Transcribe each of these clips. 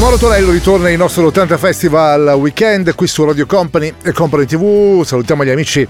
Mauro Tonello ritorna il nostro 80 Festival Weekend qui su Radio Company e Company TV. Salutiamo gli amici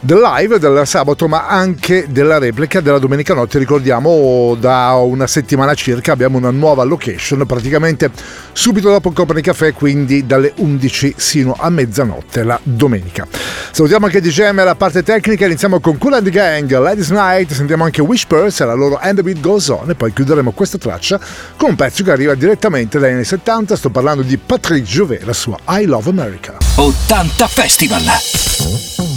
del live del sabato, ma anche della replica della domenica notte. Ricordiamo da una settimana circa abbiamo una nuova location, praticamente subito dopo il Company Café, quindi dalle 11 sino a mezzanotte la domenica. Salutiamo anche DJM la parte tecnica, iniziamo con Cool and Gang, Ladies Night, sentiamo anche Whispers, la loro And the Beat Goes On e poi chiuderemo questa traccia con un pezzo che arriva direttamente dagli anni 70 70 sto parlando di Patrick Jouvet, la sua I Love America. 80 Festival!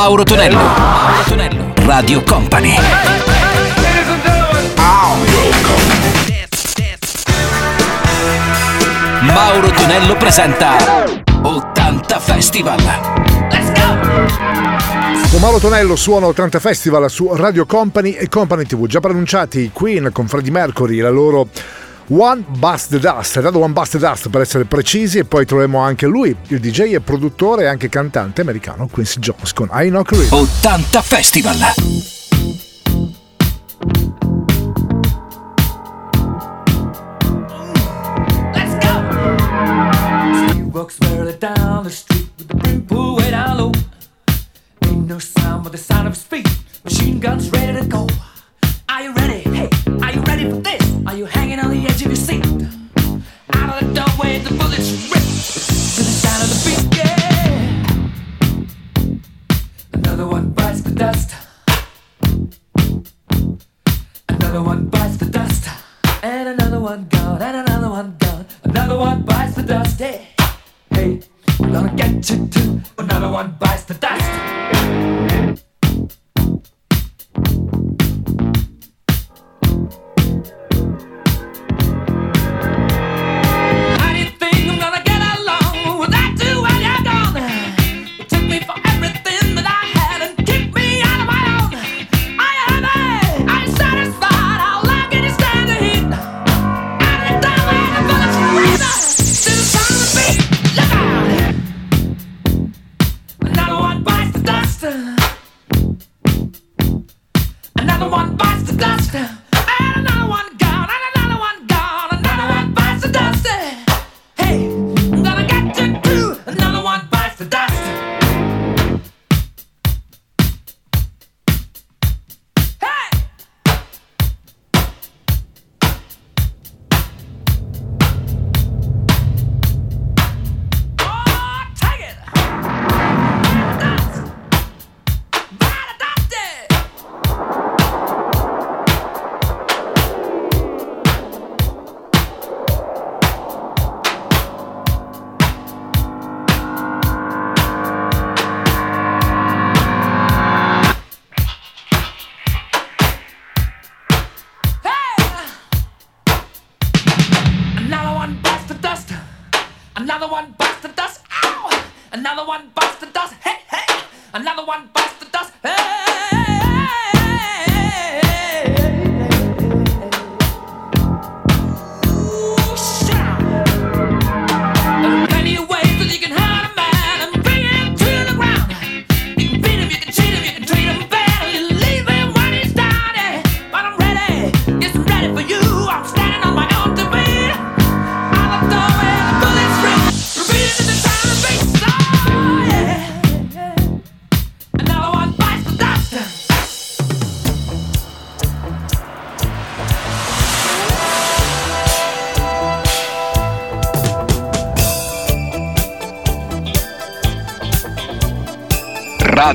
Mauro Tonello. Mauro Tonello. Radio Company. Mauro Tonello presenta 80 Festival. Let's go! Con Mauro Tonello suona 80 Festival su Radio Company e Company TV. Già pronunciati Queen con Freddie Mercury, la loro One Bust the Dust, è dato One Bust the Dust per essere precisi e poi troviamo anche lui, il DJ e produttore e anche cantante americano Quincy Jones con I Knock Real. 80 Festival! walks barely down the street with the brim pulled way down low. Ain't no sound but the sound of his feet. Machine guns ready to go. Are you ready? Hey, are you ready for this? Are you hanging on the edge of your seat? Out of the doorway, the bullets rip to the sound of the beat, yeah. Another one bites the dust. Another one bites the dust. And another one gone, and another one gone. Another one bites the dust, hey. Hey, gonna get you too. Another one bites the dust.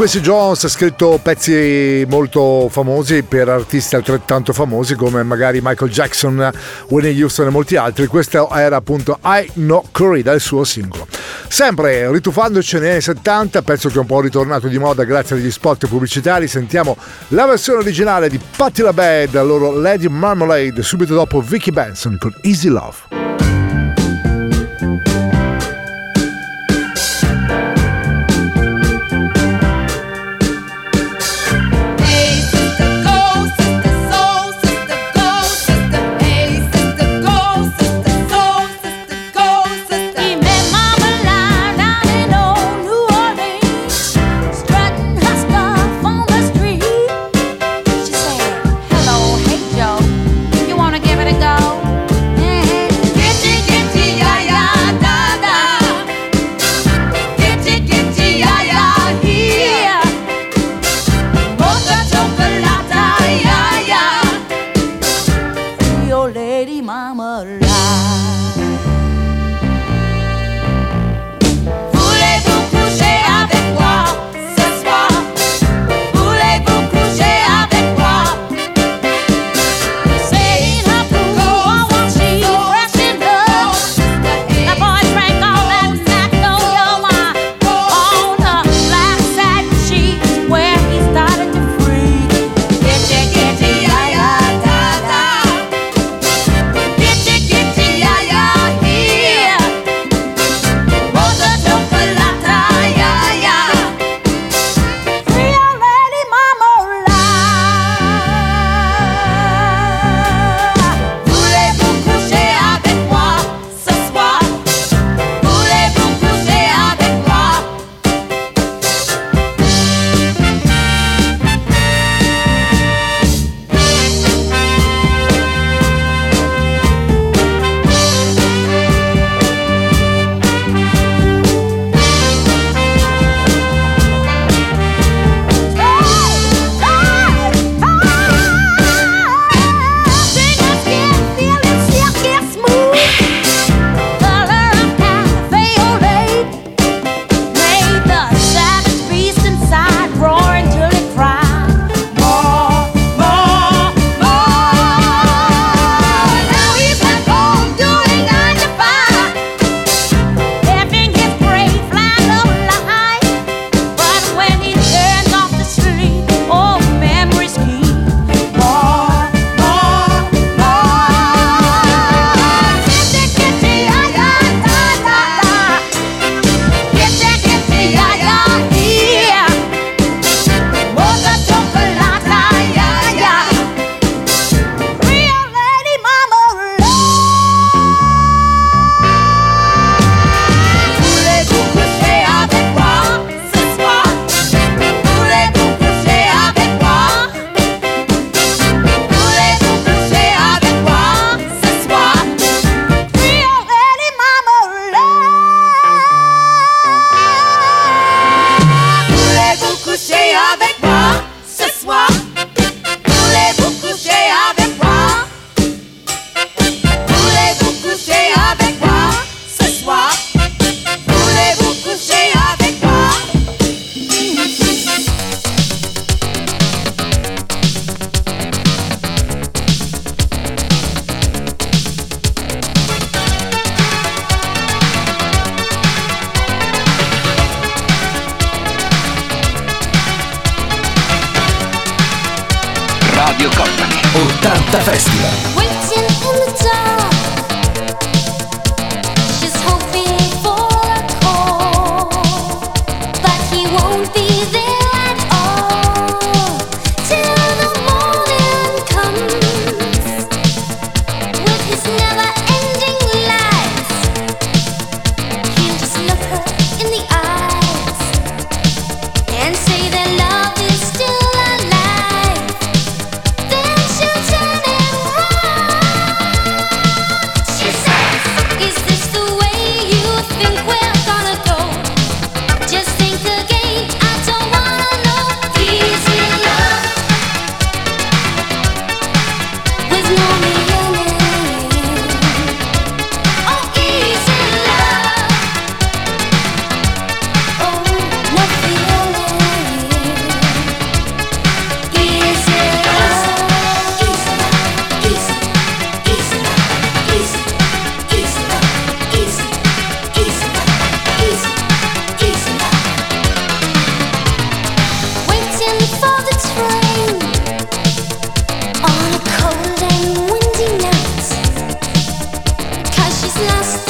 Quincy Jones ha scritto pezzi molto famosi per artisti altrettanto famosi come magari Michael Jackson, Winnie Houston e molti altri. Questo era appunto I Know Corrida, il suo singolo. Sempre rituffandoci negli anni 70, pezzo che è un po' ritornato di moda grazie agli spot pubblicitari, sentiamo la versione originale di Patti LaBelle, loro Lady Marmalade, subito dopo Vicky Benson con Easy Love. last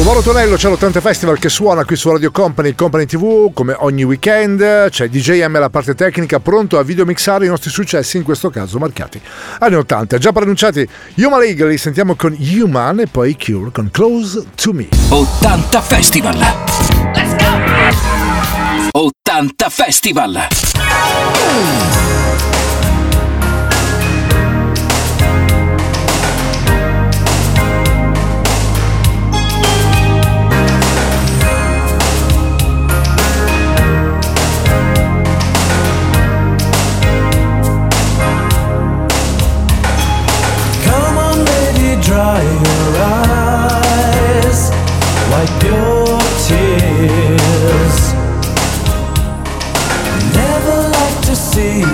Con Mauro Tonello c'è l'80 Festival che suona qui su Radio Company, Company TV, come ogni weekend. C'è DJ M alla parte tecnica, pronto a videomixare i nostri successi, in questo caso marcati anni 80. Già pronunciati Human League, li sentiamo con Human e poi Cure con Close to Me. 80 Festival. Let's go! 80 Festival. dry your eyes, wipe your tears. Never like to see.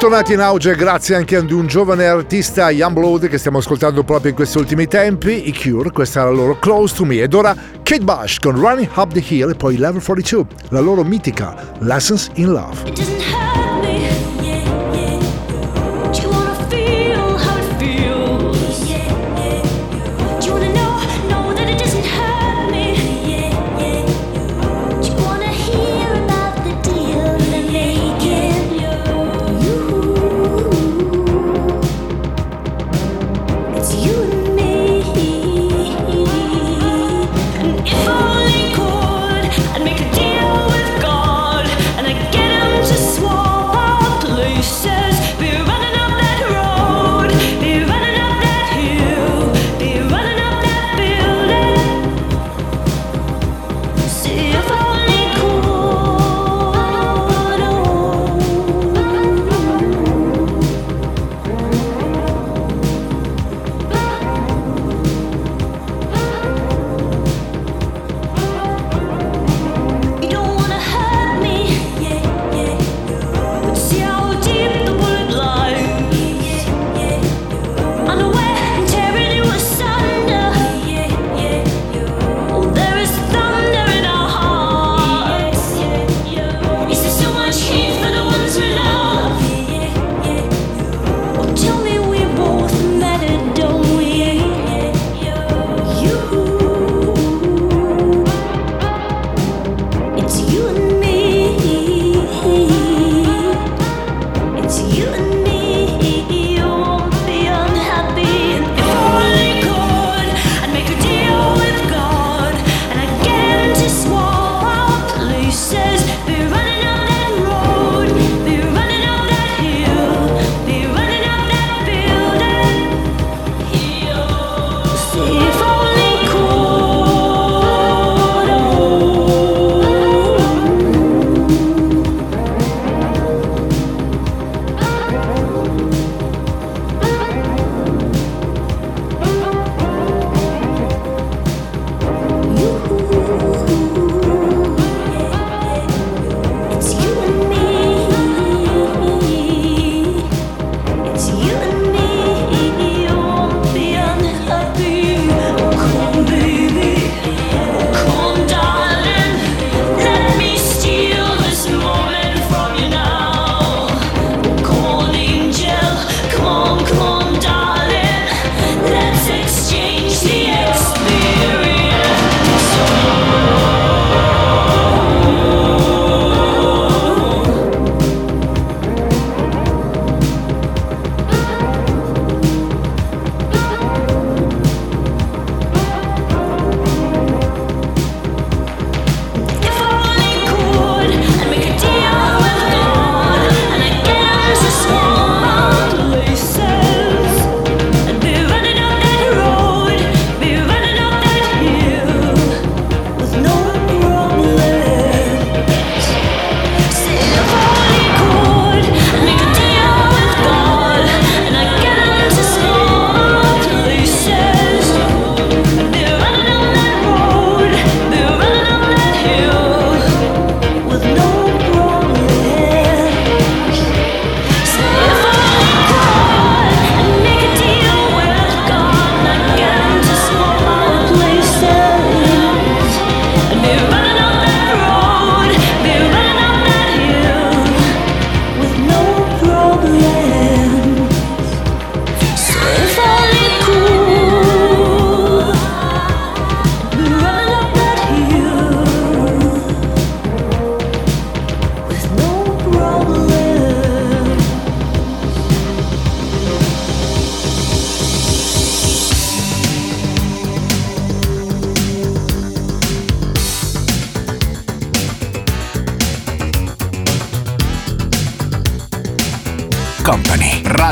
Bentornati in auge, grazie anche ad un giovane artista Youngblood che stiamo ascoltando proprio in questi ultimi tempi, i Cure, questa è la loro Close to Me ed ora Kate Bush con Running Up the Hill e poi Level 42, la loro mitica Lessons in Love.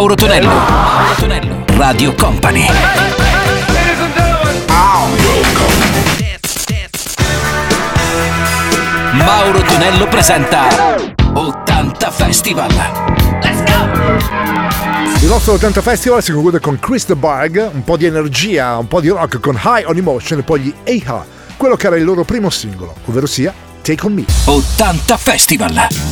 Mauro Tonello. Mauro Tonello. Radio Company. Mauro Tonello presenta 80 Festival. Let's go! Il nostro 80 Festival si conclude con Chris the Bug, un po' di energia, un po' di rock con High on Emotion e poi gli Eha, quello che era il loro primo singolo, ovvero sia Take on Me. 80 Festival.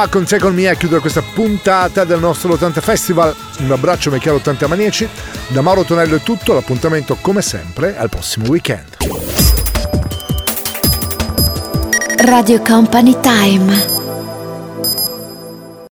Ah, con Second Me eh, a chiudere questa puntata del nostro 80 Festival. Un abbraccio Michele 80 Manieci. Da Mauro Tonello è tutto, l'appuntamento come sempre al prossimo weekend. Radio Company Time.